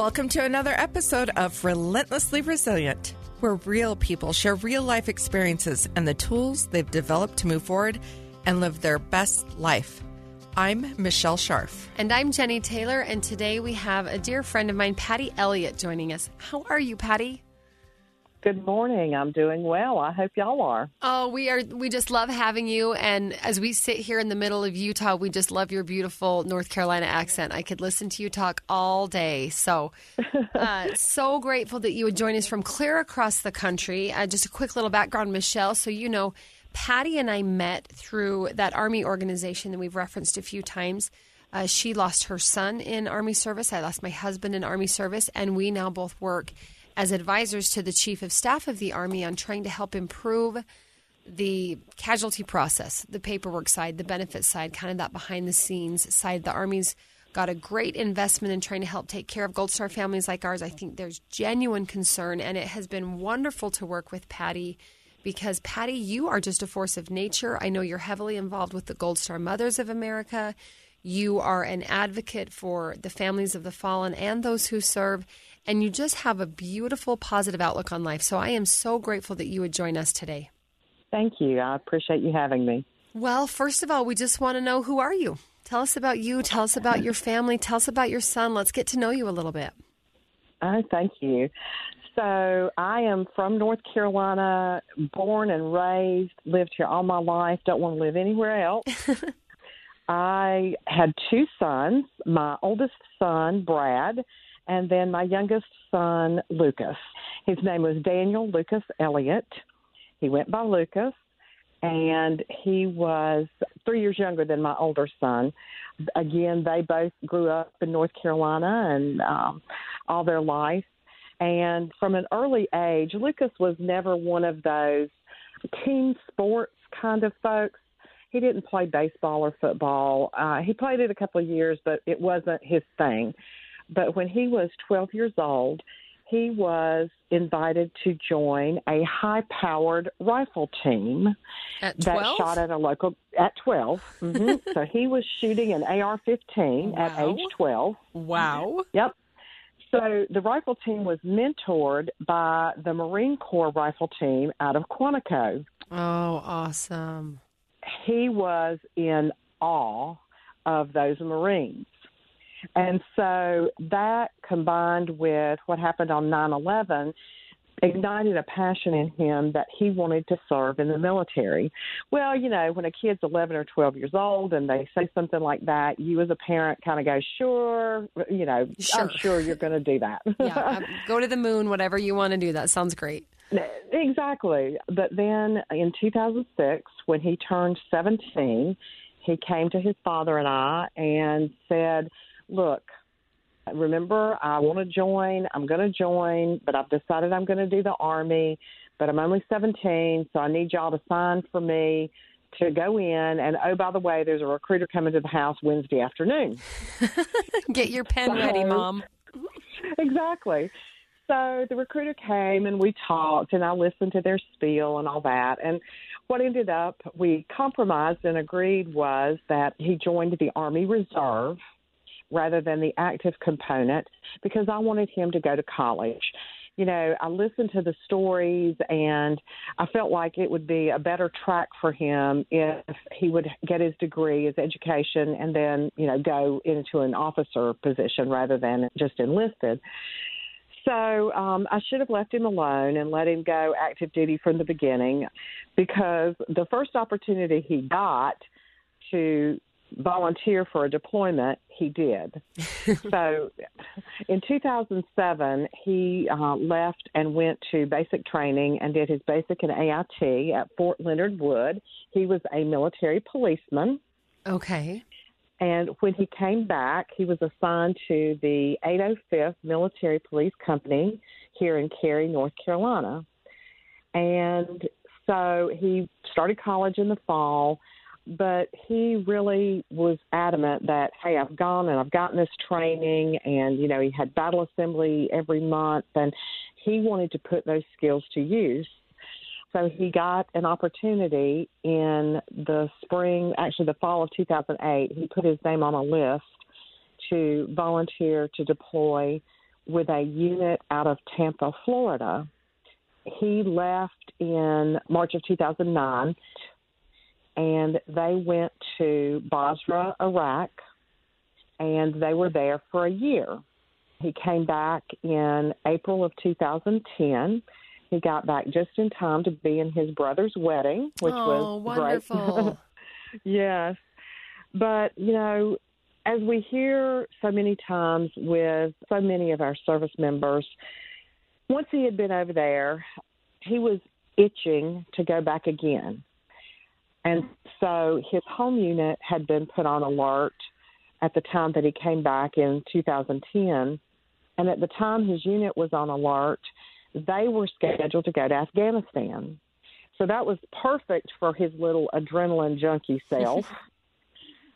Welcome to another episode of Relentlessly Resilient, where real people share real life experiences and the tools they've developed to move forward and live their best life. I'm Michelle Sharf. And I'm Jenny Taylor, and today we have a dear friend of mine, Patty Elliott, joining us. How are you, Patty? Good morning. I'm doing well. I hope y'all are. Oh, we are. We just love having you. And as we sit here in the middle of Utah, we just love your beautiful North Carolina accent. I could listen to you talk all day. So, uh, so grateful that you would join us from clear across the country. Uh, just a quick little background, Michelle. So you know, Patty and I met through that Army organization that we've referenced a few times. Uh, she lost her son in Army service. I lost my husband in Army service, and we now both work as advisors to the Chief of Staff of the Army on trying to help improve the casualty process, the paperwork side, the benefit side, kind of that behind the scenes side. The Army's got a great investment in trying to help take care of Gold Star families like ours. I think there's genuine concern, and it has been wonderful to work with Patty because, Patty, you are just a force of nature. I know you're heavily involved with the Gold Star Mothers of America. You are an advocate for the families of the fallen and those who serve and you just have a beautiful, positive outlook on life. So I am so grateful that you would join us today. Thank you. I appreciate you having me. Well, first of all, we just want to know who are you? Tell us about you. Tell us about your family. Tell us about your son. Let's get to know you a little bit. Oh, thank you. So I am from North Carolina, born and raised, lived here all my life, don't want to live anywhere else. I had two sons. My oldest son, Brad, and then my youngest son, Lucas. His name was Daniel Lucas Elliott. He went by Lucas, and he was three years younger than my older son. Again, they both grew up in North Carolina and um, all their life. And from an early age, Lucas was never one of those team sports kind of folks. He didn't play baseball or football. Uh, he played it a couple of years, but it wasn't his thing. But when he was 12 years old, he was invited to join a high powered rifle team at that shot at a local at 12 mm-hmm. so he was shooting an ar-15 wow. at age 12 wow. Yep. So the rifle team was mentored by the marine corps rifle team out of quantico. Oh awesome. He was in awe of those marines and so that combined with what happened on 9 11 ignited a passion in him that he wanted to serve in the military. Well, you know, when a kid's 11 or 12 years old and they say something like that, you as a parent kind of go, sure, you know, sure. I'm sure you're going to do that. yeah, go to the moon, whatever you want to do. That sounds great. Exactly. But then in 2006, when he turned 17, he came to his father and I and said, look, remember, I want to join. I'm going to join, but I've decided I'm going to do the Army, but I'm only 17, so I need y'all to sign for me to go in. And oh, by the way, there's a recruiter coming to the house Wednesday afternoon. Get your pen so, ready, Mom. exactly. So the recruiter came and we talked, and I listened to their spiel and all that. And what ended up, we compromised and agreed was that he joined the Army Reserve rather than the active component because I wanted him to go to college. You know, I listened to the stories and I felt like it would be a better track for him if he would get his degree, his education, and then, you know, go into an officer position rather than just enlisted. So um, I should have left him alone and let him go active duty from the beginning because the first opportunity he got to volunteer for a deployment, he did. so in 2007, he uh, left and went to basic training and did his basic and AIT at Fort Leonard Wood. He was a military policeman. Okay. And when he came back, he was assigned to the 805th Military Police Company here in Cary, North Carolina. And so he started college in the fall but he really was adamant that hey i've gone and i've gotten this training and you know he had battle assembly every month and he wanted to put those skills to use so he got an opportunity in the spring actually the fall of 2008 he put his name on a list to volunteer to deploy with a unit out of Tampa, Florida. He left in March of 2009 and they went to Basra, Iraq, and they were there for a year. He came back in April of 2010. He got back just in time to be in his brother's wedding, which oh, was wonderful. great. yes. But, you know, as we hear so many times with so many of our service members, once he had been over there, he was itching to go back again. And so his home unit had been put on alert at the time that he came back in 2010. And at the time his unit was on alert, they were scheduled to go to Afghanistan. So that was perfect for his little adrenaline junkie self.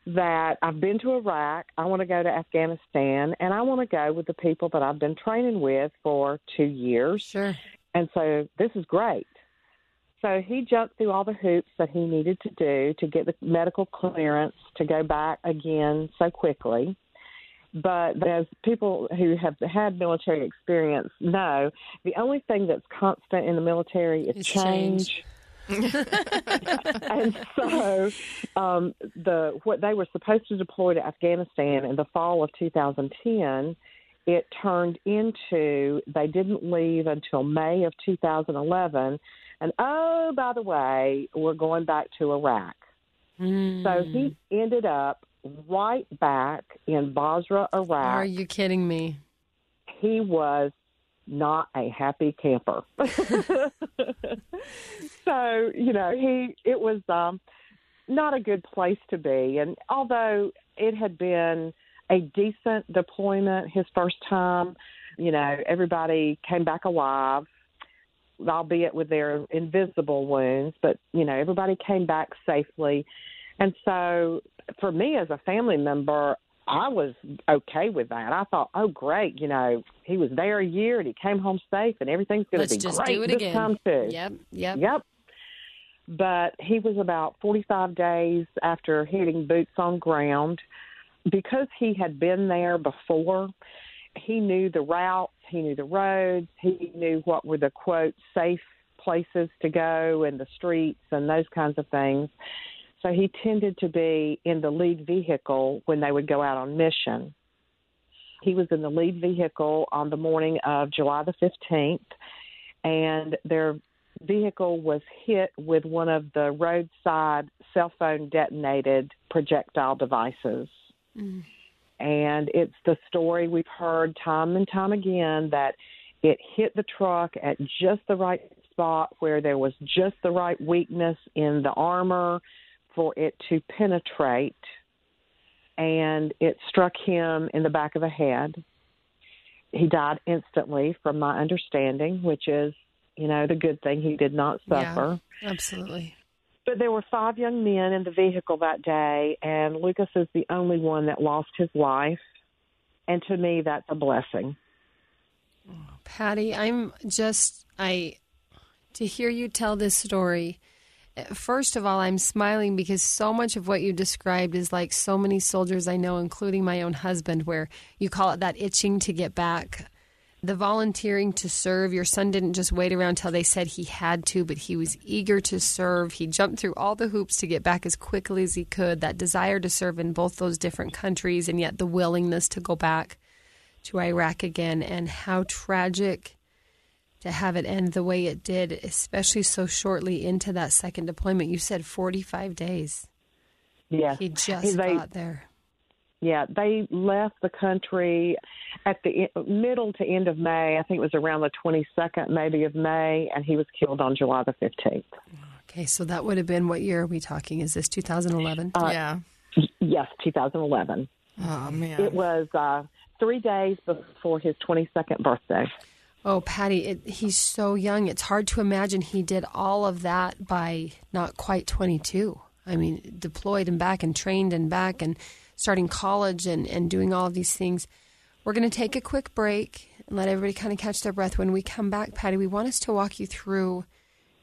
that I've been to Iraq, I want to go to Afghanistan, and I want to go with the people that I've been training with for two years. Sure. And so this is great. So he jumped through all the hoops that he needed to do to get the medical clearance to go back again so quickly. But as people who have had military experience know, the only thing that's constant in the military is It's change. change. and so um, the what they were supposed to deploy to Afghanistan in the fall of 2010, it turned into they didn't leave until May of 2011. And oh, by the way, we're going back to Iraq. So he ended up right back in Basra, Iraq. Are you kidding me? he was not a happy camper. so, you know, he it was um not a good place to be and although it had been a decent deployment his first time, you know, everybody came back alive albeit with their invisible wounds, but you know, everybody came back safely. And so for me as a family member, I was okay with that. I thought, oh, great, you know, he was there a year and he came home safe, and everything's going to Let's be just great do it this again. time too. Yep. Yep. Yep. But he was about 45 days after hitting boots on ground. Because he had been there before, he knew the routes, he knew the roads, he knew what were the quote safe places to go and the streets and those kinds of things. So he tended to be in the lead vehicle when they would go out on mission. He was in the lead vehicle on the morning of July the 15th, and their vehicle was hit with one of the roadside cell phone detonated projectile devices. Mm. And it's the story we've heard time and time again that it hit the truck at just the right spot where there was just the right weakness in the armor for it to penetrate. And it struck him in the back of the head. He died instantly, from my understanding, which is, you know, the good thing. He did not suffer. Yeah, absolutely. But there were five young men in the vehicle that day, and Lucas is the only one that lost his life. And to me, that's a blessing. Patty, I'm just I to hear you tell this story. First of all, I'm smiling because so much of what you described is like so many soldiers I know, including my own husband, where you call it that itching to get back. The volunteering to serve. Your son didn't just wait around till they said he had to, but he was eager to serve. He jumped through all the hoops to get back as quickly as he could. That desire to serve in both those different countries, and yet the willingness to go back to Iraq again, and how tragic to have it end the way it did, especially so shortly into that second deployment. You said 45 days. Yeah. He just They- got there. Yeah, they left the country at the middle to end of May. I think it was around the 22nd, maybe, of May, and he was killed on July the 15th. Okay, so that would have been what year are we talking? Is this 2011? yeah. Yes, 2011. Oh man. It was uh, three days before his 22nd birthday. Oh, Patty, it, he's so young. It's hard to imagine he did all of that by not quite 22. I mean, deployed and back and trained and back and starting college and, and doing all of these things. We're going to take a quick break and let everybody kind of catch their breath. When we come back, Patty, we want us to walk you through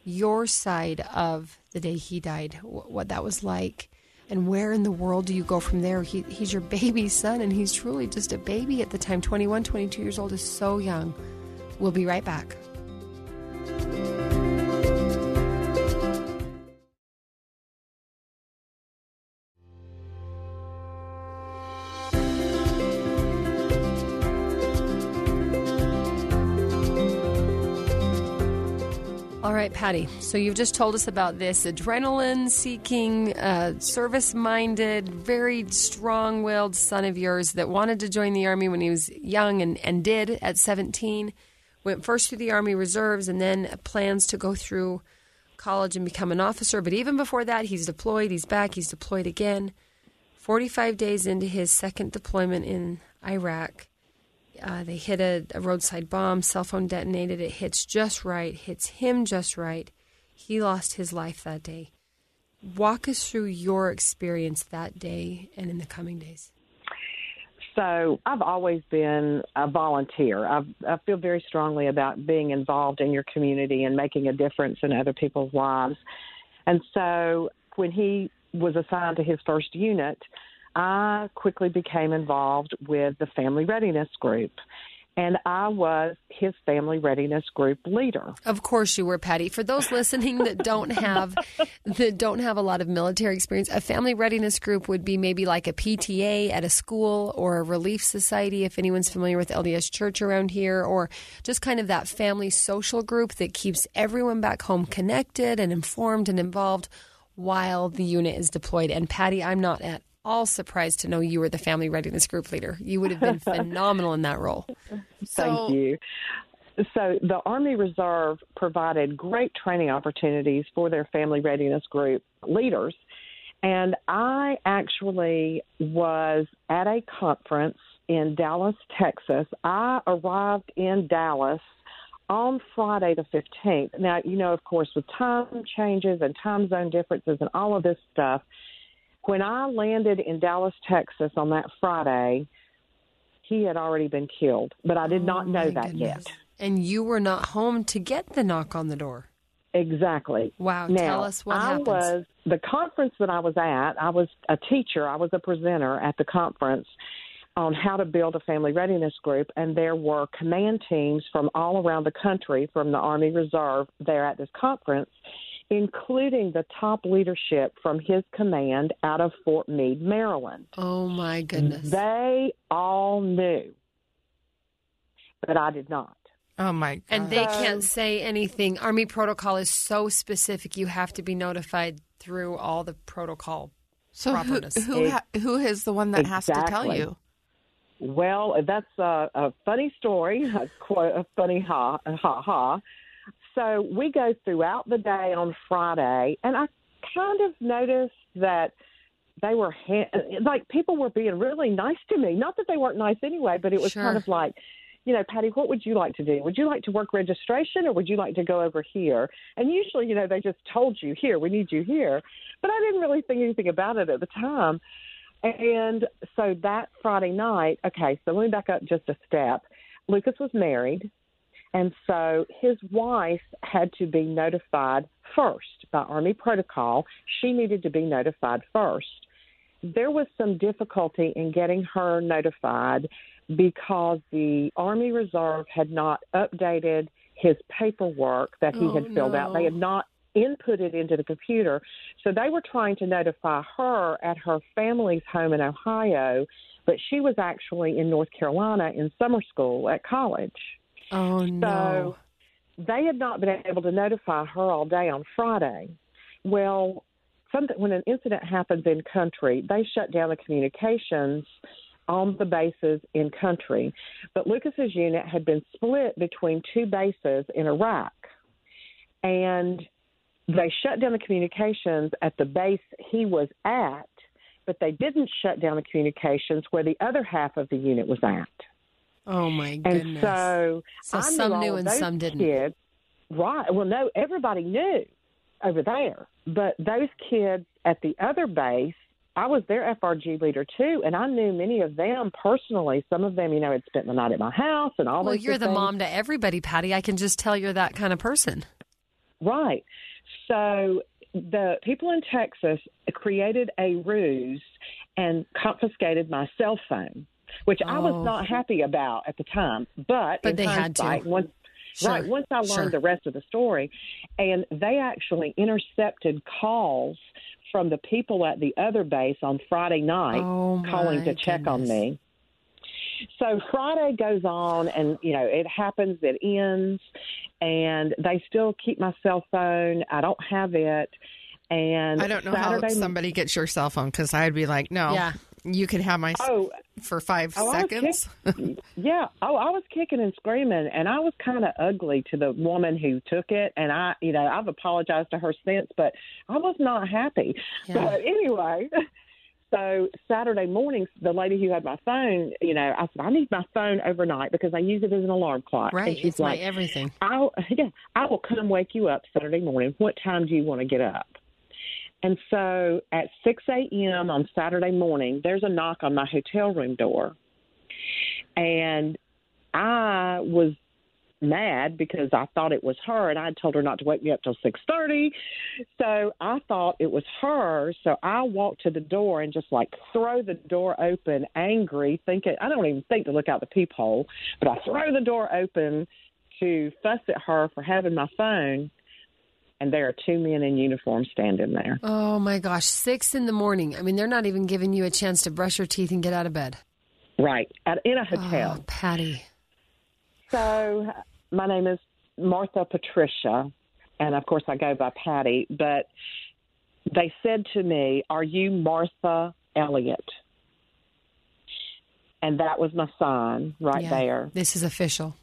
your side of the day he died, what that was like. And where in the world do you go from there? He, he's your baby son, and he's truly just a baby at the time. 21, 22 years old is so young. We'll be right back. All right, Patty. So you've just told us about this adrenaline seeking, uh, service minded, very strong willed son of yours that wanted to join the Army when he was young and, and did at 17. Went first through the Army Reserves and then plans to go through college and become an officer. But even before that, he's deployed, he's back, he's deployed again. 45 days into his second deployment in Iraq, uh, they hit a, a roadside bomb, cell phone detonated. It hits just right, hits him just right. He lost his life that day. Walk us through your experience that day and in the coming days. So I've always been a volunteer. I've, I feel very strongly about being involved in your community and making a difference in other people's lives. And so when he was assigned to his first unit, I quickly became involved with the Family Readiness Group. And I was his family readiness group leader. Of course you were, Patty. For those listening that don't have that don't have a lot of military experience, a family readiness group would be maybe like a PTA at a school or a relief society if anyone's familiar with LDS Church around here or just kind of that family social group that keeps everyone back home connected and informed and involved while the unit is deployed. And Patty, I'm not at all surprised to know you were the family readiness group leader. You would have been phenomenal in that role. Thank you. So, the Army Reserve provided great training opportunities for their family readiness group leaders. And I actually was at a conference in Dallas, Texas. I arrived in Dallas on Friday the 15th. Now, you know, of course, with time changes and time zone differences and all of this stuff, when I landed in Dallas, Texas on that Friday, he had already been killed, but I did oh, not know that goodness. yet. And you were not home to get the knock on the door. Exactly. Wow. Now, Tell us what I happens. was the conference that I was at. I was a teacher. I was a presenter at the conference on how to build a family readiness group, and there were command teams from all around the country from the Army Reserve there at this conference including the top leadership from his command out of Fort Meade, Maryland. Oh, my goodness. They all knew, but I did not. Oh, my God. And they can't say anything. Army protocol is so specific, you have to be notified through all the protocol so properness. who who, ha- who is the one that exactly. has to tell you? Well, that's a, a funny story, a, a funny ha ha ha. So we go throughout the day on Friday, and I kind of noticed that they were ha- like people were being really nice to me. Not that they weren't nice anyway, but it was sure. kind of like, you know, Patty, what would you like to do? Would you like to work registration or would you like to go over here? And usually, you know, they just told you, here, we need you here. But I didn't really think anything about it at the time. And so that Friday night, okay, so let me back up just a step. Lucas was married. And so his wife had to be notified first by Army protocol. She needed to be notified first. There was some difficulty in getting her notified because the Army Reserve had not updated his paperwork that he oh, had filled no. out. They had not input it into the computer. So they were trying to notify her at her family's home in Ohio, but she was actually in North Carolina in summer school at college. Oh, no. So they had not been able to notify her all day on Friday. Well, something, when an incident happens in country, they shut down the communications on the bases in country. But Lucas's unit had been split between two bases in Iraq. And they shut down the communications at the base he was at, but they didn't shut down the communications where the other half of the unit was at. Oh my goodness! And so, so I some knew, knew and some didn't. Kids, right? Well, no, everybody knew over there, but those kids at the other base, I was their FRG leader too, and I knew many of them personally. Some of them, you know, had spent the night at my house and all. Well, you're the things. mom to everybody, Patty. I can just tell you're that kind of person. Right. So the people in Texas created a ruse and confiscated my cell phone, which I was Oh. not happy about at the time. But, But in they had to. hindsight, Once, Sure, Right. Once I learned sure. the rest of the story, and they actually intercepted calls from the people at the other base on Friday night Oh, calling my to check on me. So Friday goes on, and you know it happens. It ends, and they still keep my cell phone. I don't have it, and I don't know Saturday, how somebody gets your cell phone because I'd be like, no, Yeah. You can have my Oh, for five Oh, seconds. yeah. Oh, I was kicking and screaming, and I was kind of ugly to the woman who took it. And I, you know, I've apologized to her since, but I was not happy. Yeah. But anyway, so Saturday morning, the lady who had my phone, you know, I said, I need my phone overnight because I use it as an alarm clock. Right. And she's It's my like, everything. I'll, yeah, I will come wake you up Saturday morning. What time do you want to get up? And so at 6 a.m. on Saturday morning, there's a knock on my hotel room door. And I was mad because I thought it was her and I told her not to wake me up till 6:30. So I thought it was her, so I walked to the door and just like throw the door open angry, thinking I don't even think to look out the peephole, but I throw the door open to fuss at her for having my phone and there are two men in uniform standing there. Oh my gosh, six in the morning. I mean, they're not even giving you a chance to brush your teeth and get out of bed. Right. At, in a hotel. Oh, Patty. So my name is Martha Patricia, and of course I go by Patty. But they said to me, "Are you Martha Elliott?" And that was my sign right Yeah. there. This is official.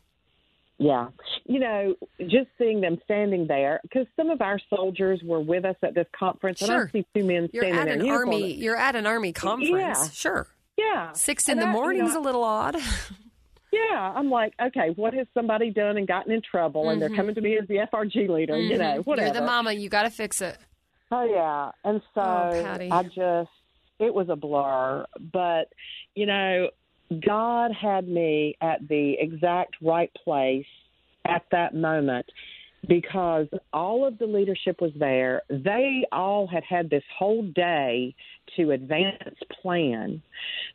Yeah, you know, just seeing them standing there because some of our soldiers were with us at this conference, and Sure. I see two men You're standing at there an uniform. army. You're at an army conference. Yeah. Sure. Yeah, Six And in the I- you know, a little odd. Yeah, I'm like, okay, what has somebody done and gotten in trouble? And they're coming to me as the FRG leader, you know, whatever. Mm-hmm. You're the mama. You got to fix it. Oh yeah, and so Oh, I just it was a blur, but you know, God had me at the exact right place at that moment because all of the leadership was there. They all had had this whole day to advance plan.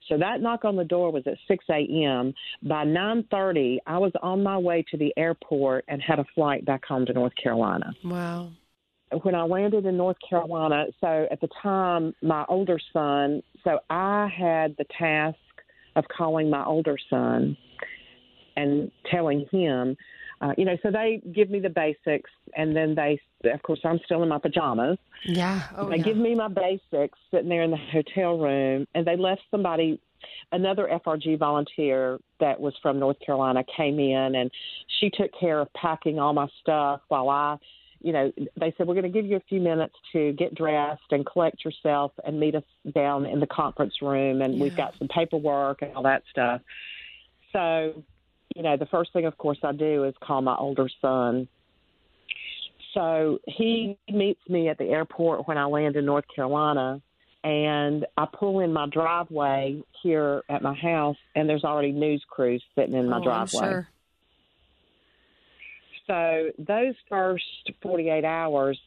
So that knock on the door was at 6 a.m. By 9:30, I was on my way to the airport and had a flight back home to North Carolina Wow. when I landed in North Carolina, so at the time, my older son, so I had the task of calling my older son and telling him, uh, you know, so they give me the basics, and then they, of course, I'm still in my pajamas. Yeah. Oh, They yeah. give me my basics sitting there in the hotel room, and they left somebody, another FRG volunteer that was from North Carolina came in, and she took care of packing all my stuff while I, you know, they said, We're going to give you a few minutes to get dressed and collect yourself and meet us down in the conference room, and we've got some paperwork and all that stuff. So, you know, the first thing, of course, I do is call my older son so he meets me at the airport when I land in North Carolina, and I pull in my driveway here at my house, and there's already news crews sitting in my Oh, driveway. So those first 48 hours,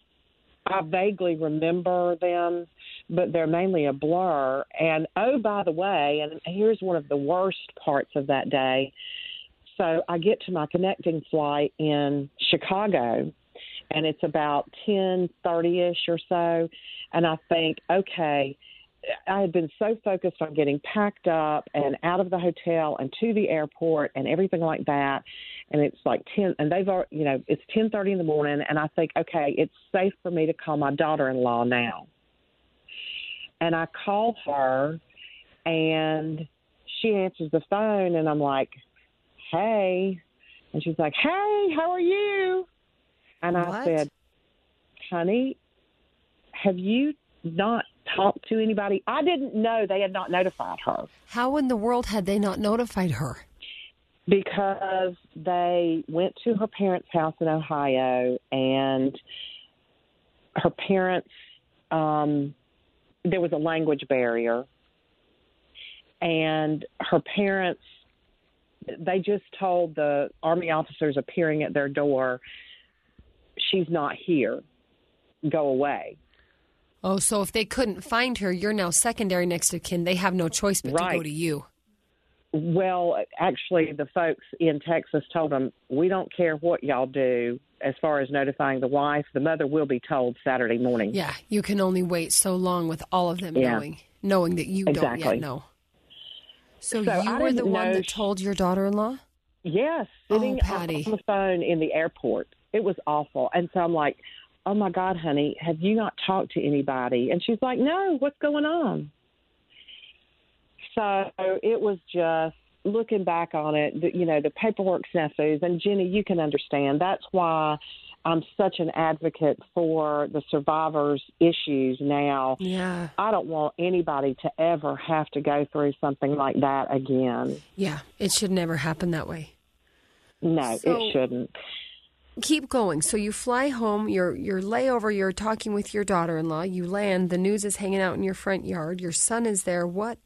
I vaguely remember them, but they're mainly a blur. And oh, by the way, and here's one of the worst parts of that day. So I get to my connecting flight in Chicago, and it's about 10:30 ish or so, and I think, okay. I had been so focused on getting packed up and out of the hotel and to the airport and everything like that. And it's like 10 and they've already you know it's 10:30 in the morning and I think okay it's safe for me to call my daughter-in-law now. And I call her and she answers the phone and I'm like hey. And she's like hey how are you? And I What? said honey have you not talked to anybody I didn't know they had not notified her How in the world had they not notified her? because they went to her parents' house in Ohio, and her parents, um, there was a language barrier, and her parents, they just told the army officers appearing at their door, she's not here. go away. Oh, so if they couldn't find her, you're now secondary next of kin. They have no choice but to go to you. Well, actually, the folks in Texas told them, we don't care what y'all do as far as notifying the wife. The mother will be told Saturday morning. Yeah, you can only wait so long with all of them Yeah. knowing knowing that you don't yet know. So, So you I were the one that told your daughter-in-law? Yes, Oh, sitting Patty. on the phone in the airport. It was awful. And so I'm like, oh my God, honey, have you not talked to anybody? And she's like, no, what's going on? So it was just looking back on it, you know, the paperwork snafus. And Jenny, you can understand. That's why I'm such an advocate for the survivors' issues now. Yeah. I don't want anybody to ever have to go through something like that again. Yeah, it should never happen that way. No, So- it shouldn't. Keep going. So you fly home, you're you're layover, you're talking with your daughter-in-law, you land, the news is hanging out in your front yard, your son is there. What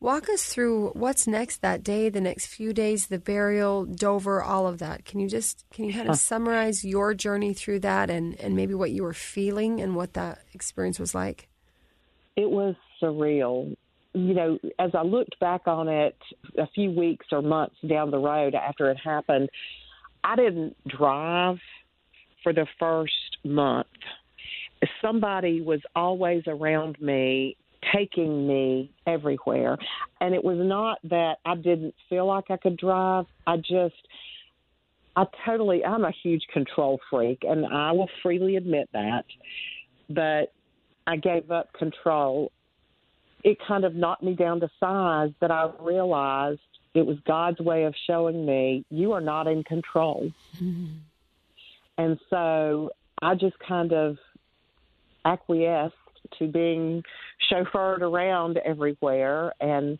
walk us through what's next that day, the next few days, the burial, Dover, all of that. Can you just can you kind of summarize your journey through that and and maybe what you were feeling and what that experience was like? it was surreal. You know, as I looked back on it a few weeks or months down the road after it happened, I didn't drive for the first month. Somebody was always around me, taking me everywhere. And it was not that I didn't feel like I could drive. I just, I totally, I'm a huge control freak, and I will freely admit that. But I gave up control, it kind of knocked me down to size that I realized it was God's way of showing me you are not in control. And so I just kind of acquiesced to being chauffeured around everywhere. And,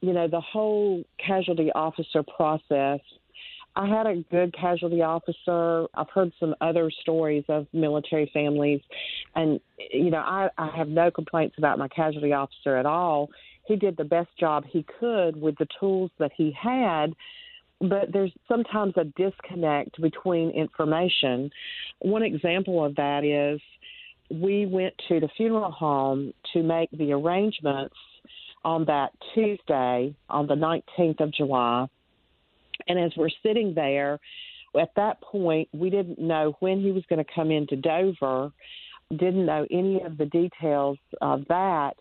you know, the whole casualty officer process I had a good casualty officer. I've heard some other stories of military families, and you know, I, I have no complaints about my casualty officer at all. He did the best job he could with the tools that he had, but there's sometimes a disconnect between information. One example of that is we went to the funeral home to make the arrangements on that Tuesday, on the 19th of July. And as we're sitting there, at that point, we didn't know when he was going to come into Dover, didn't know any of the details of that.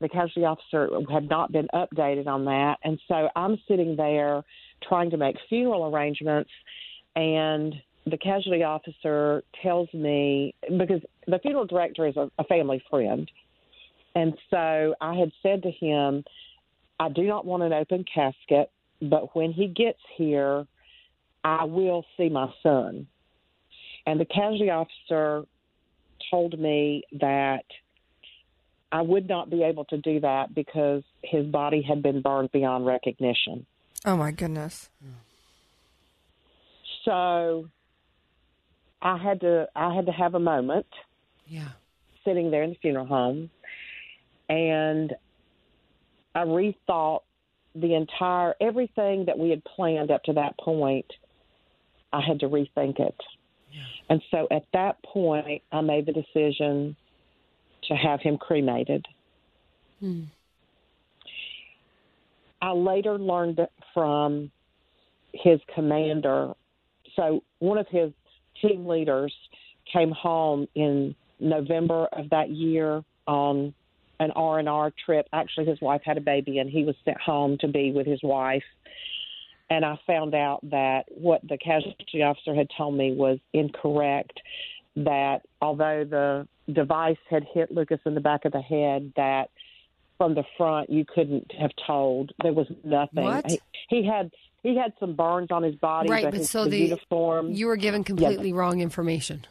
The casualty officer had not been updated on that. And so I'm sitting there trying to make funeral arrangements, and the casualty officer tells me because the funeral director is a, a family friend. And so I had said to him, I do not want an open casket but when he gets here, I will see my son. And the casualty officer told me that I would not be able to do that because his body had been burned beyond recognition. Oh my goodness. So I had to I had to have a moment Yeah. sitting there in the funeral home and I rethought the entire everything that we had planned up to that point. I had to rethink it. And so at that point, I made the decision to have him cremated. Hmm. I later learned from his commander. So one of his team leaders came home in November of that year on an R and R trip. Actually, his wife had a baby, and he was sent home to be with his wife. And I found out that what the casualty officer had told me was incorrect. That although the device had hit Lucas in the back of the head, that from the front you couldn't have told. There was nothing. What? He, he had he had some burns on his body, Right, but, but his, so the, the- uniform. You were given completely wrong information.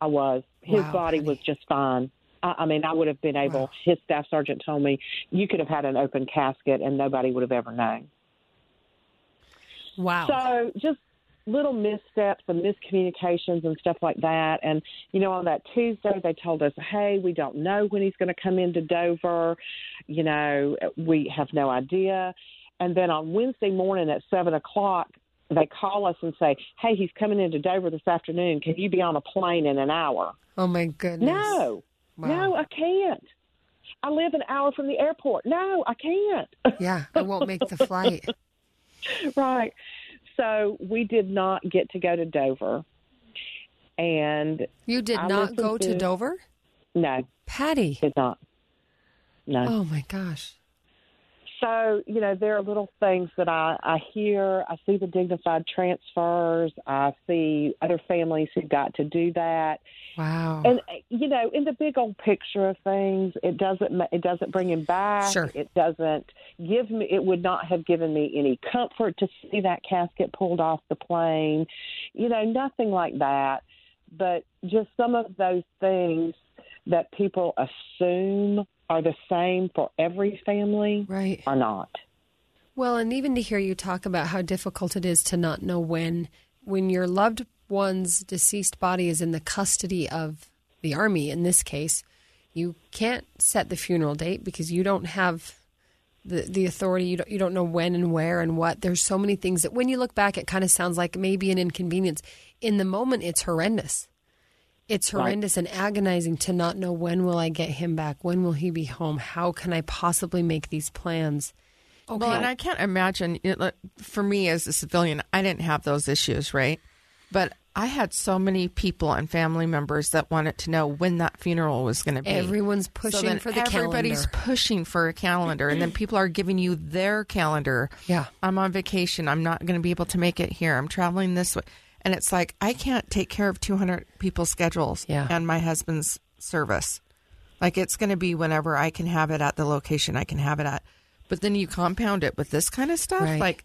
I was. His Wow, body honey. was just fine. I, I mean, I would have been able. Wow. His staff sergeant told me you could have had an open casket and nobody would have ever known. Wow. So just little missteps and miscommunications and stuff like that. And you know, on that Tuesday, they told us, "Hey, we don't know when he's going to come into Dover. You know, we have no idea." And then on Wednesday morning at seven o'clock, they call us and say, "Hey, he's coming into Dover this afternoon. Can you be on a plane in an hour?" Oh my goodness. No, Wow. no, I can't. I live an hour from the airport. No, I can't. Yeah, I won't make the flight. right. So we did not get to go to Dover, and You did I not go to to- Dover? no, Patty. did not. No. Oh my gosh. So, you know, there are little things that I, I hear. I see the dignified transfers. I see other families who got to do that. Wow. And you know, in the big old picture of things, it doesn't it doesn't bring him back. Sure. It doesn't give me. It would not have given me any comfort to see that casket pulled off the plane. You know, nothing like that. But just some of those things that people assume are the same for every family right. or not. Well, and even to hear you talk about how difficult it is to not know when when your loved one's deceased body is in the custody of the army in this case, you can't set the funeral date because you don't have the the authority. You don't you don't know when and where and what. There's so many things that when you look back, it kind of sounds like maybe an inconvenience. In the moment, it's horrendous. It's horrendous and agonizing to not know when will I get him back? When will he be home? How can I possibly make these plans? Okay. Well, and I can't imagine it, for me as a civilian, I didn't have those issues, right? But I had so many people and family members that wanted to know when that funeral was going to be. Everyone's pushing then for the everybody's calendar. Everybody's pushing for a calendar, and then people are giving you their calendar. Yeah. I'm on vacation. I'm not going to be able to make it here. I'm traveling this way, and it's like I can't take care of 200 people's schedules Yeah. and my husband's service. Like it's going to be whenever I can have it at the location I can have it at. But then you compound it with this kind of stuff, Right. like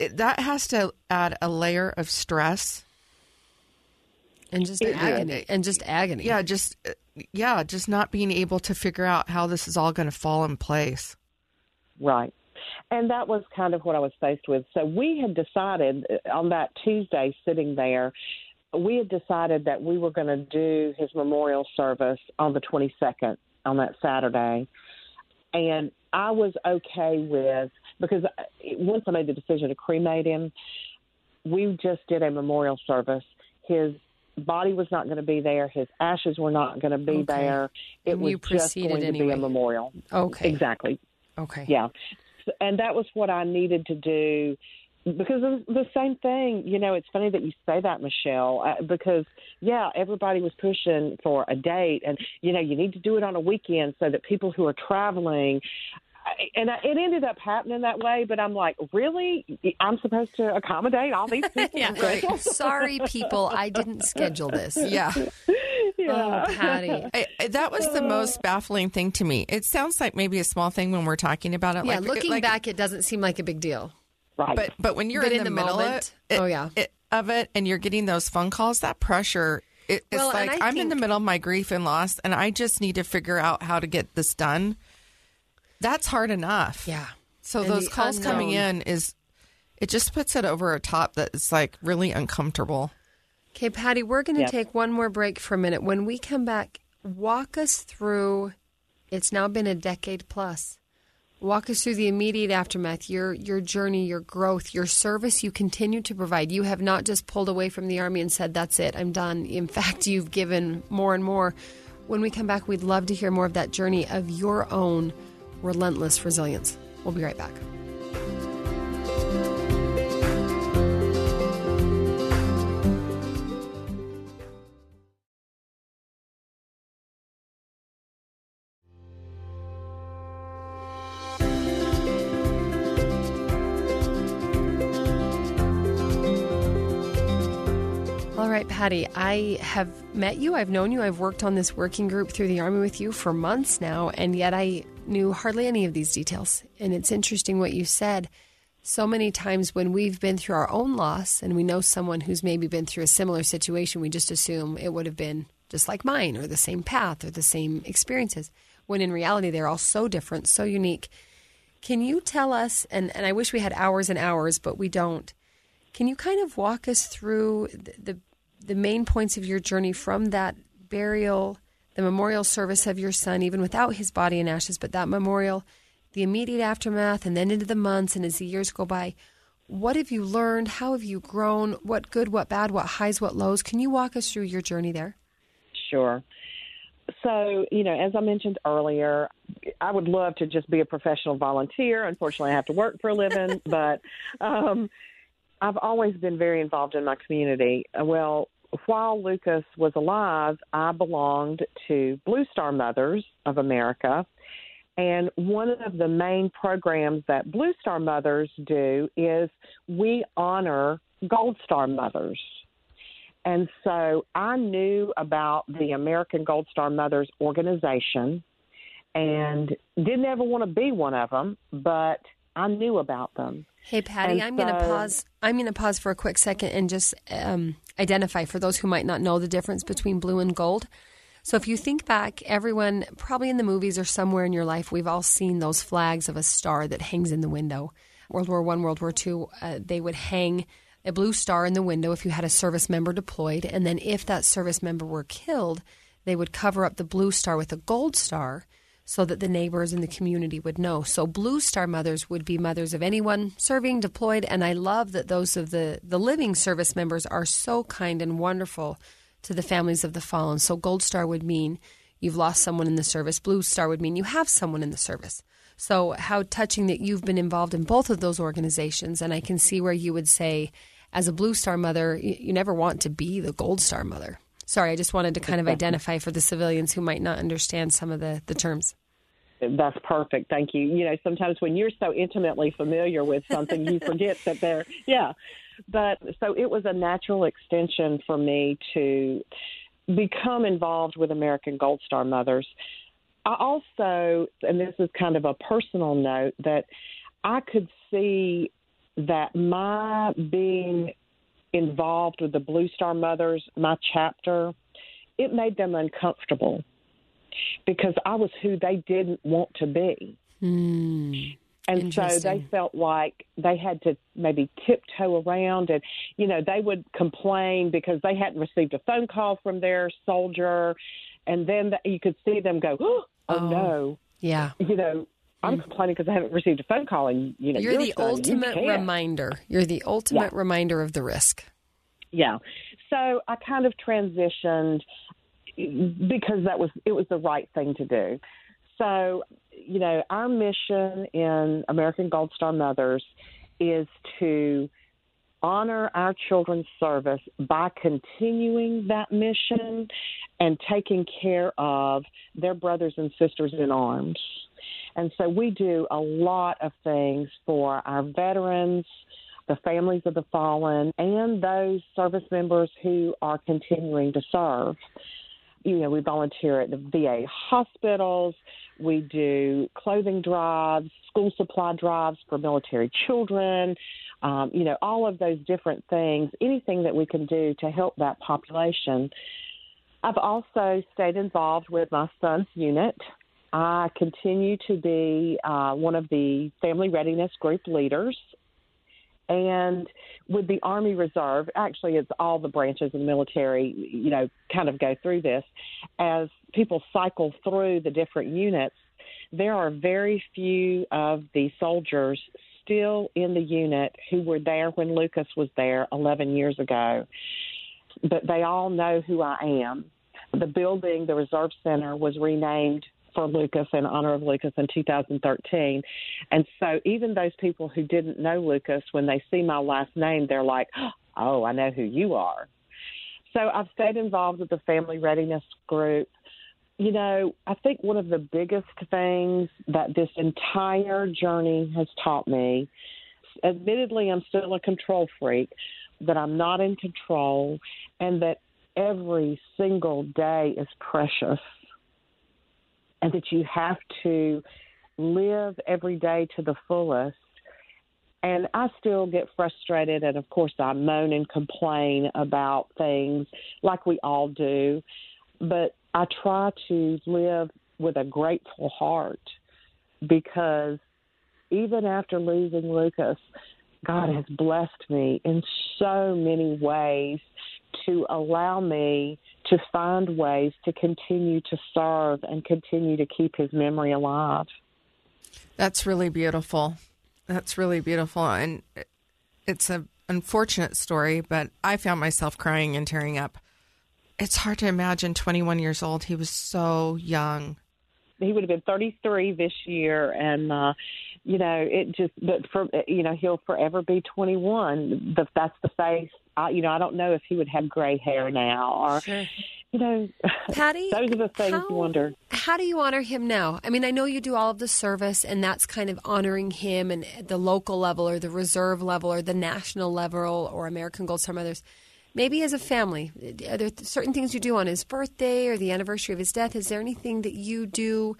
it, that has to add a layer of stress. and just It agony did. and just agony. Yeah, just uh, yeah, just not being able to figure out how this is all going to fall in place. Right. And that was kind of what I was faced with. So we had decided uh, on that Tuesday sitting there, we had decided that we were going to do his memorial service on the 22nd on that Saturday. And I was okay with, because uh, once I made the decision to cremate him, we just did a memorial service. His body was not going to be there. His ashes were not going to be Okay. there. It And was just going to be a memorial. Okay. Exactly. Okay. Yeah. And that was what I needed to do because of the same thing. You know, it's funny that you say that, Michelle, uh, because, yeah, everybody was pushing for a date. And, you know, you need to do it on a weekend so that people who are traveling, and I, it ended up happening that way. But I'm like, really? I'm supposed to accommodate all these people? Yeah. Sorry, people. I didn't schedule this. Yeah. Oh, Patty. I, I- that was the most baffling thing to me. It sounds like maybe a small thing when we're talking about it. Yeah, like, looking like- back, it doesn't seem like a big deal. Right. but but when you're But in, in the, the middle moment, of it, oh, yeah. it- of it, and you're getting those phone calls, that pressure. It, it's Well, like I I'm in the middle of my grief and loss, and I just need to figure out how to get this done. That's hard enough. Yeah. So And those the calls coming in is it just puts it over a top that it's like really uncomfortable. Okay, Patty, we're going to Yep. take one more break for a minute. When we come back, walk us through. It's now been a decade plus. Walk us through the immediate aftermath, your your journey, your growth, your service you continue to provide. You have not just pulled away from the army and said, "That's it, I'm done." In fact, you've given more and more. When we come back, we'd love to hear more of that journey of your own relentless resilience. We'll be right back. All right, Patty, I have met you. I've known you. I've worked on this working group through the Army with you for months now, and yet I knew hardly any of these details. And it's interesting what you said. So many times when we've been through our own loss and we know someone who's maybe been through a similar situation, we just assume it would have been just like mine or the same path or the same experiences, when in reality they're all so different, so unique. Can you tell us, and, and I wish we had hours and hours, but we don't. Can you kind of walk us through the, the the main points of your journey from that burial, the memorial service of your son, even without his body and ashes, but that memorial, the immediate aftermath, and then into the months and as the years go by? What have you learned? How have you grown? What good, what bad, what highs, what lows? Can you walk us through your journey there? Sure. So, you know, as I mentioned earlier, I would love to just be a professional volunteer. Unfortunately, I have to work for a living, but um, I've always been very involved in my community. Well, while Lucas was alive, I belonged to Blue Star Mothers of America. And one of the main programs that Blue Star Mothers do is we honor Gold Star Mothers. And so I knew about the American Gold Star Mothers organization and didn't ever want to be one of them, but I knew about them. Hey Patty, And I'm going to pause. I'm going to pause for a quick second and just um, identify for those who might not know the difference between blue and gold. So if you think back, everyone probably in the movies or somewhere in your life, we've all seen those flags of a star that hangs in the window. World War One, World War Two, uh, they would hang a blue star in the window if you had a service member deployed, and then if that service member were killed, they would cover up the blue star with a gold star so that the neighbors in the community would know. So blue star mothers would be mothers of anyone serving, deployed, and I love that those of the the living service members are so kind and wonderful to the families of the fallen. So gold star would mean you've lost someone in the service. Blue star would mean you have someone in the service. So how touching that you've been involved in both of those organizations and I can see where you would say as a blue star mother, you, you never want to be the gold star mother. Sorry, I just wanted to kind of identify for the civilians who might not understand some of the, the terms. That's perfect. Thank you. You know, sometimes when you're so intimately familiar with something, you forget that they're, yeah. But so it was a natural extension for me to become involved with American Gold Star Mothers. I also, and this is kind of a personal note, that I could see that my being involved with the Blue Star Mothers, my chapter, it made them uncomfortable because I was who they didn't want to be. Hmm. And so they felt like they had to maybe tiptoe around and, you know, they would complain because they hadn't received a phone call from their soldier. And then the, you could see them go, oh, Oh. no, Yeah. you know, I'm mm. complaining because I haven't received a phone call. And, you know, You're the son, you ultimate can't. reminder. You're the ultimate reminder of the risk. Yeah. So I kind of transitioned because that was it was the right thing to do. So, you know, our mission in American Gold Star Mothers is to honor our children's service by continuing that mission and taking care of their brothers and sisters in arms. And so we do a lot of things for our veterans, the families of the fallen, and those service members who are continuing to serve. You know, we volunteer at the VA hospitals. We do clothing drives, school supply drives for military children. Um, you know, all of those different things, anything that we can do to help that population. I've also stayed involved with my son's unit. I continue to be uh, one of the family readiness group leaders. And with the Army Reserve, actually, it's all the branches of the military, you know, kind of go through this. As people cycle through the different units, there are very few of the soldiers still in the unit who were there when Lucas was there 11 years ago. But they all know who I am. The building, the Reserve Center, was renamed for Lucas in honor of Lucas in 2013. And so even those people who didn't know Lucas, when they see my last name, they're like, oh, I know who you are. So I've stayed involved with the Family Readiness Group. You know, I think one of the biggest things that this entire journey has taught me, admittedly, I'm still a control freak, that I'm not in control and that every single day is precious and that you have to live every day to the fullest. And I still get frustrated, and of course, I moan and complain about things like we all do. But I try to live with a grateful heart because even after losing Lucas, God has blessed me in so many ways to allow me to find ways to continue to serve and continue to keep his memory alive. That's really beautiful. That's really beautiful. And it's an unfortunate story, but I found myself crying and tearing up. It's hard to imagine 21 years old. He was so young. He would have been 33 this year, and uh, you know, it just. But for you know, he'll forever be 21. The, that's the face. I, you know, I don't know if he would have gray hair now, or Sure. you know, Patty, those are the things how, you wonder. How do you honor him now? I mean, I know you do all of the service, and that's kind of honoring him and at the local level or the reserve level or the national level or American Gold Star Mothers. Maybe as a family, are there certain things you do on his birthday or the anniversary of his death? Is there anything that you do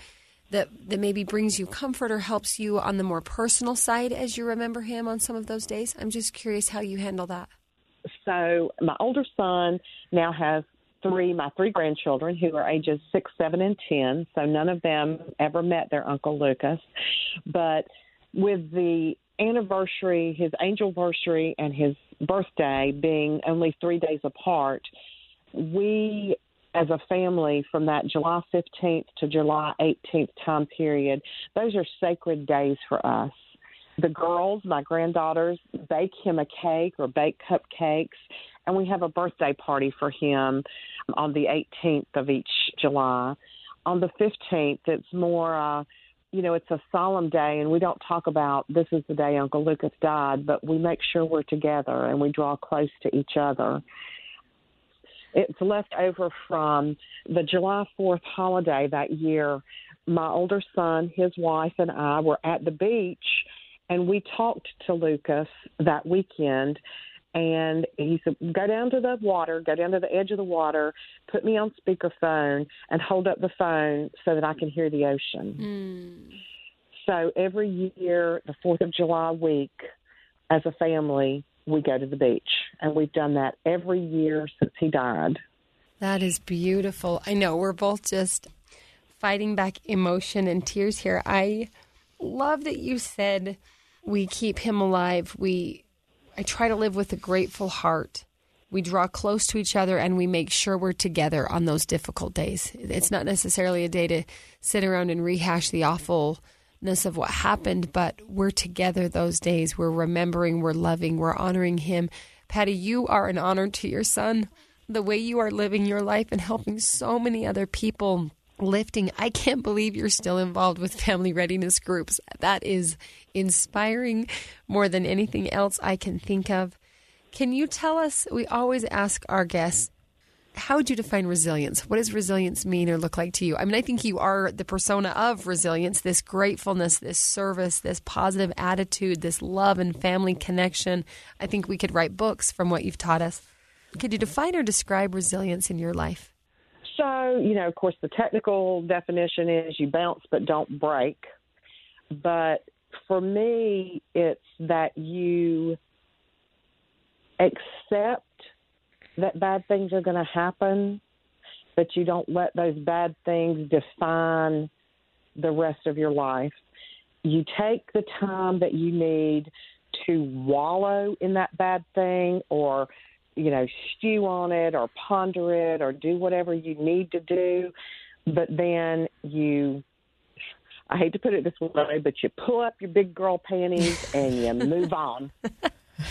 that that maybe brings you comfort or helps you on the more personal side as you remember him on some of those days? I'm just curious how you handle that. So my older son now has three my three grandchildren who are ages six seven and ten. So none of them ever met their uncle lucas. But with the anniversary his angelversary and his birthday being only three days apart we as a family from that july 15th to july 18th time period those are sacred days for us the girls, my granddaughters, bake him a cake or bake cupcakes, and we have a birthday party for him on the 18th of each July. On the 15th, it's more, uh, you know, it's a solemn day, and we don't talk about this is the day Uncle Lucas died, but we make sure we're together and we draw close to each other. It's left over from the July 4th holiday that year. My older son, his wife, and I were at the beach and we talked to Lucas that weekend. And he said, "Go down to the water, go down to the edge of the water, put me on speakerphone, and hold up the phone so that I can hear the ocean." Hmm. So every year, the Fourth of July week, as a family, we go to the beach, and we've done that every year since he died. That is beautiful. I know we're both just fighting back emotion and tears here. I love that you said we keep him alive. We I try to live with a grateful heart. We draw close to each other and we make sure we're together on those difficult days. It's not necessarily a day to sit around and rehash the awfulness of what happened, but we're together those days. We're remembering, we're loving, we're honoring him. Patty, you are an honor to your son. The way you are living your life and helping so many other people lifting. I can't believe you're still involved with family readiness groups. That is inspiring more than anything else I can think of. Can you tell us? We always ask our guests, how would you define resilience? What does resilience mean or look like to you? I mean, I think you are the persona of resilience, this gratefulness, this service, this positive attitude, this love and family connection. I think we could write books from what you've taught us. Could you define or describe resilience in your life? So, you know, of course, the technical definition is you bounce but don't break. But for me, it's that you accept that bad things are going to happen, but you don't let those bad things define the rest of your life. You take the time that you need to wallow in that bad thing or you know, stew on it or ponder it or do whatever you need to do. But then you, I hate to put it this way, but you pull up your big girl panties and you move on.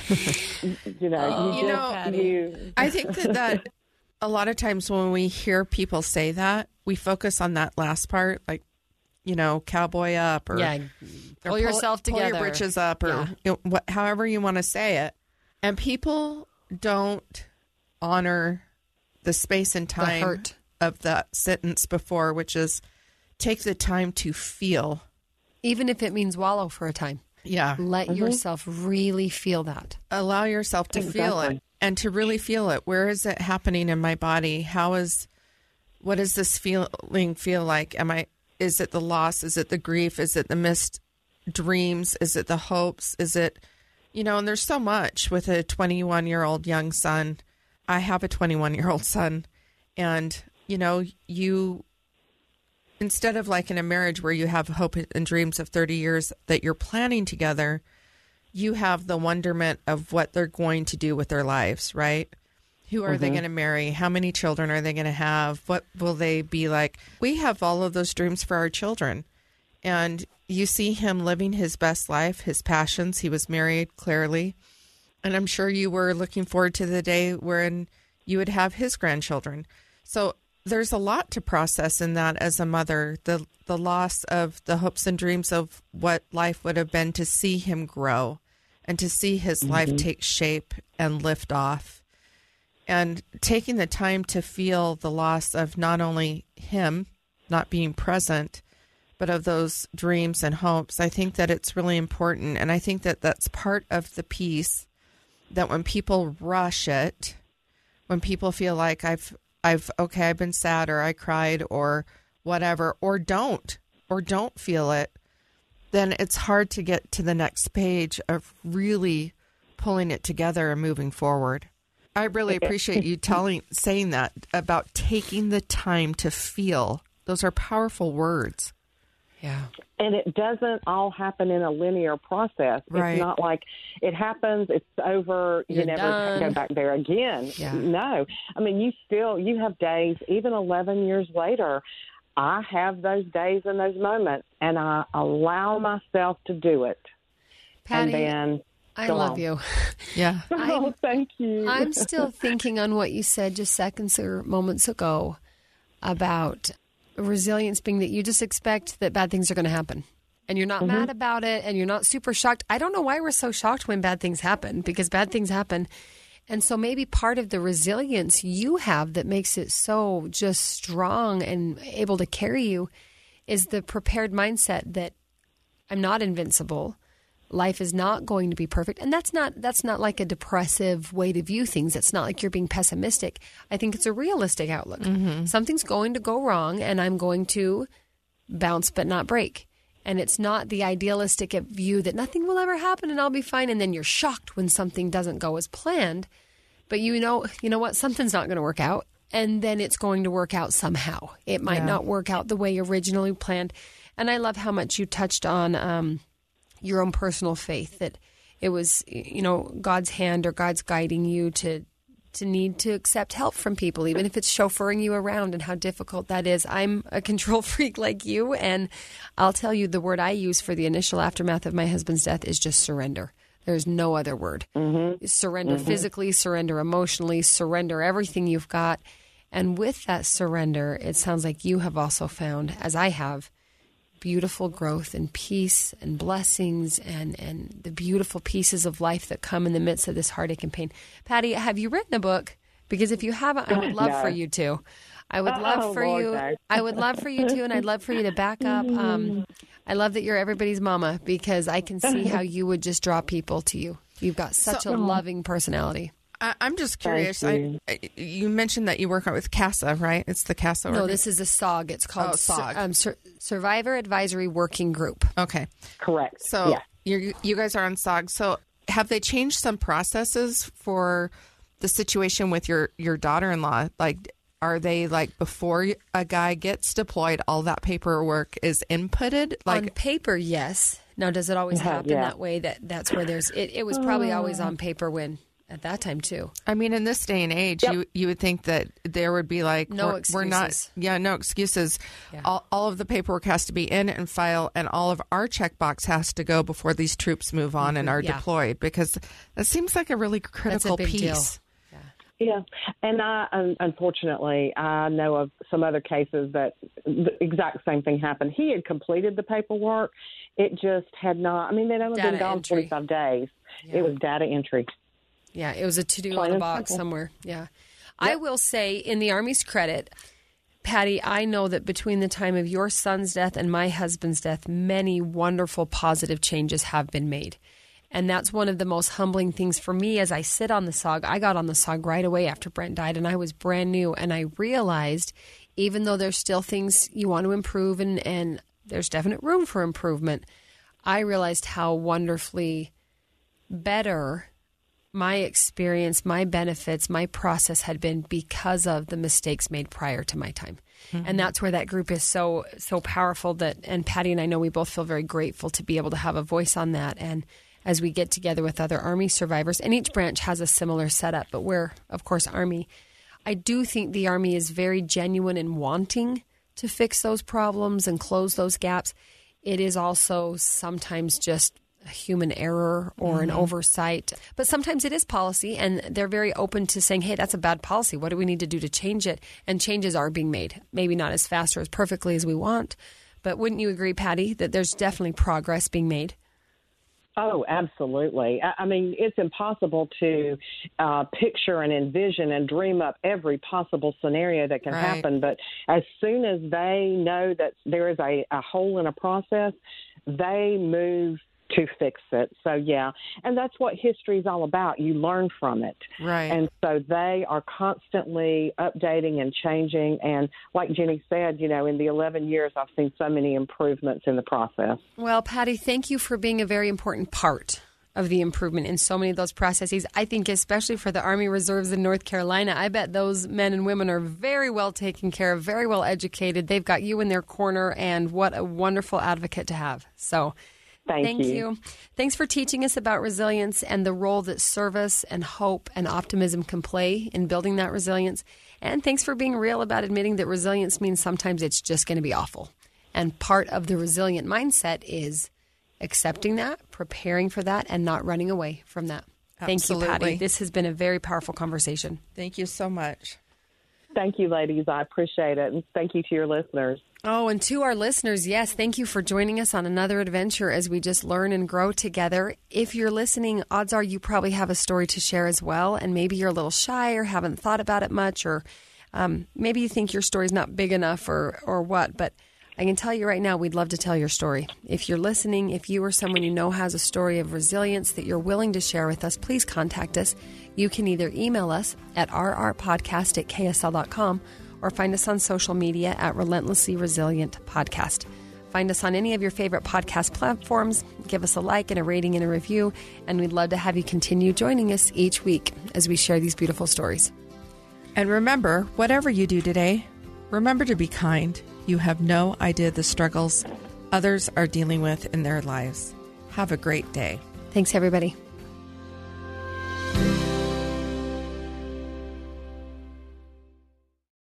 you know, you, You just, know, you, I think that, that a lot of times when we hear people say that, we focus on that last part, like, you know, cowboy up or, Yeah, or pull yourself pull together. your britches up, or Yeah. you know, what, however you want to say it. And people don't honor the space and time hurt. of that sentence before, which is take the time to feel. even if it means wallow for a time. Yeah. Let mm-hmm. yourself really feel that. allow yourself to feel it and to really feel it. Where is it happening in my body? How is what does this feeling feel like? Am I is it the loss? Is it the grief? Is it the missed dreams? Is it the hopes? Is it you know, and there's so much with a 21 year old young son. I have a 21 year old son, and you know, you instead of like in a marriage where you have hope and dreams of 30 years that you're planning together, you have the wonderment of what they're going to do with their lives, right? Who are they mm-hmm. going to marry? How many children are they going to have? What will they be like? We have all of those dreams for our children. And you see him living his best life, his passions. He was married clearly. And I'm sure you were looking forward to the day when you would have his grandchildren. So there's a lot to process in that as a mother the the loss of the hopes and dreams of what life would have been to see him grow and to see his mm-hmm. life take shape and lift off and taking the time to feel the loss of not only him not being present but of those dreams and hopes i think that it's really important and i think that that's part of the piece that when people rush it when people feel like i've I've okay, I've been sad or I cried or whatever, or don't, or don't feel it, then it's hard to get to the next page of really pulling it together and moving forward. I really appreciate you telling saying that about taking the time to feel. Those are powerful words. Yeah. And it doesn't all happen in a linear process. Right. It's not like it happens, it's over, You're you never done. go back there again. Yeah. No. I mean, you still, you have days, even 11 years later, I have those days and those moments, and I allow myself to do it. Patty, and then I love on. you. Yeah. Oh, thank you. I'm still thinking on what you said just seconds or moments ago about resilience being that you just expect that bad things are going to happen. And you're not mm-hmm. mad about it and you're not super shocked. I don't know why we're so shocked when bad things happen because bad things happen. And so maybe part of the resilience you have that makes it so just strong and able to carry you is the prepared mindset that I'm not invincible. Life is not going to be perfect. And that's not that's not like a depressive way to view things. It's not like you're being pessimistic. I think it's a realistic outlook. Something's going to go wrong and I'm going to bounce but not break. And it's not the idealistic view that nothing will ever happen and I'll be fine and then you're shocked when something doesn't go as planned. But you know, you know what? Something's not going to work out and then it's going to work out somehow. It might Yeah. not work out the way originally planned. And I love how much you touched on um, your own personal faith that it was you know God's hand or God's guiding you to to need to accept help from people even if it's chauffeuring you around and how difficult that is. I'm a control freak like you and I'll tell you the word I use for the initial aftermath of my husband's death is just surrender. There's no other word. Mm-hmm. Surrender mm-hmm. physically, surrender emotionally, surrender everything you've got. And with that surrender, it sounds like you have also found, as I have, beautiful growth and peace and blessings and, and the beautiful pieces of life that come in the midst of this heartache and pain. Patty, have you written a book? Because if you haven't, I would love No. for you to. I would love Oh, for Lord, you. no. I would love for you to, and I'd love for you to back up. Um, I love that you're everybody's mama because I can see how you would just draw people to you. You've got such a loving personality. I, I'm just curious. you. I, I, you mentioned that you work out with CASA, right? It's the CASA. No, organ- this is a SOG. It's called Oh, SOG. um, Sur- Survivor Advisory Working Group. Okay. Correct. So yes. you you guys are on SOG. So have they changed some processes for the situation with your your daughter-in-law? Like, are they like before a guy gets deployed, all that paperwork is inputted? Like on Like, paper, yes. Now, does it always Yeah, happen yeah. that way? That that's where there's it. It was probably always on paper when at that time too. I mean, in this day and age, you you would think that there would be like No we're, we're not, excuses. yeah, no excuses. Yeah. All, all of the paperwork has to be in and file, and all of our checkbox has to go before these troops move on and mm-hmm. are Yeah. deployed because that seems like a really That's critical a big deal. piece. Yeah, and I unfortunately I know of some other cases that the exact same thing happened. He had completed the paperwork, it just had not. I mean, they'd only Data been gone entry. forty five days. Yeah. It was data entry. Yeah, it was a to do on a box simple. somewhere. Yeah. I will say, in the Army's credit, Patty, I know that between the time of your son's death and my husband's death, many wonderful positive changes have been made. And that's one of the most humbling things for me as I sit on the SOG. I got on the SOG right away after Brent died, and I was brand new. And I realized, even though there's still things you want to improve and, and there's definite room for improvement, I realized how wonderfully better my experience, my benefits, my process had been because of the mistakes made prior to my time. And mm-hmm. that's where that group is so so powerful that and Patty and I know we both feel very grateful to be able to have a voice on that and as we get together with other army survivors and each branch has a similar setup but we're of course army I do think the army is very genuine in wanting to fix those problems and close those gaps. It is also sometimes just a human error or an oversight. But sometimes it is policy, and they're very open to saying, hey, that's a bad policy. What do we need to do to change it? And changes are being made. Maybe not as fast or as perfectly as we want. But wouldn't you agree, Patty, that there's definitely progress being made? Oh, absolutely. I, I mean, it's impossible to uh, picture and envision and dream up every possible scenario that can Right. happen. But as soon as they know that there is a, a hole in a process, they move to fix it. So, yeah. And that's what history is all about. You learn from it. Right. And so they are constantly updating and changing. And like Jenny said, you know, in the 11 years, I've seen so many improvements in the process. Well, Patty, thank you for being a very important part of the improvement in so many of those processes. I think, especially for the Army Reserves in North Carolina, I bet those men and women are very well taken care of, very well educated. They've got you in their corner, and what a wonderful advocate to have. So, Thank you. you. Thanks for teaching us about resilience and the role that service and hope and optimism can play in building that resilience. And thanks for being real about admitting that resilience means sometimes it's just going to be awful. And part of the resilient mindset is accepting that, preparing for that, and not running away from that. Thank you, Patty. This has been a very powerful conversation. Thank you so much. Thank you, ladies. I appreciate it. And thank you to your listeners. Oh, and to our listeners, yes, thank you for joining us on another adventure as we just learn and grow together. If you're listening, odds are you probably have a story to share as well, and maybe you're a little shy or haven't thought about it much, or um, maybe you think your story's not big enough, or or what. But I can tell you right now, we'd love to tell your story. If you're listening, if you or someone you know has a story of resilience that you're willing to share with us, please contact us. You can either email us at rrpodcast at ksl.com or find us on social media at Relentlessly Resilient Podcast. Find us on any of your favorite podcast platforms. Give us a like and a rating and a review, and we'd love to have you continue joining us each week as we share these beautiful stories. And remember, whatever you do today, remember to be kind. You have no idea the struggles others are dealing with in their lives. Have a great day. Thanks, everybody.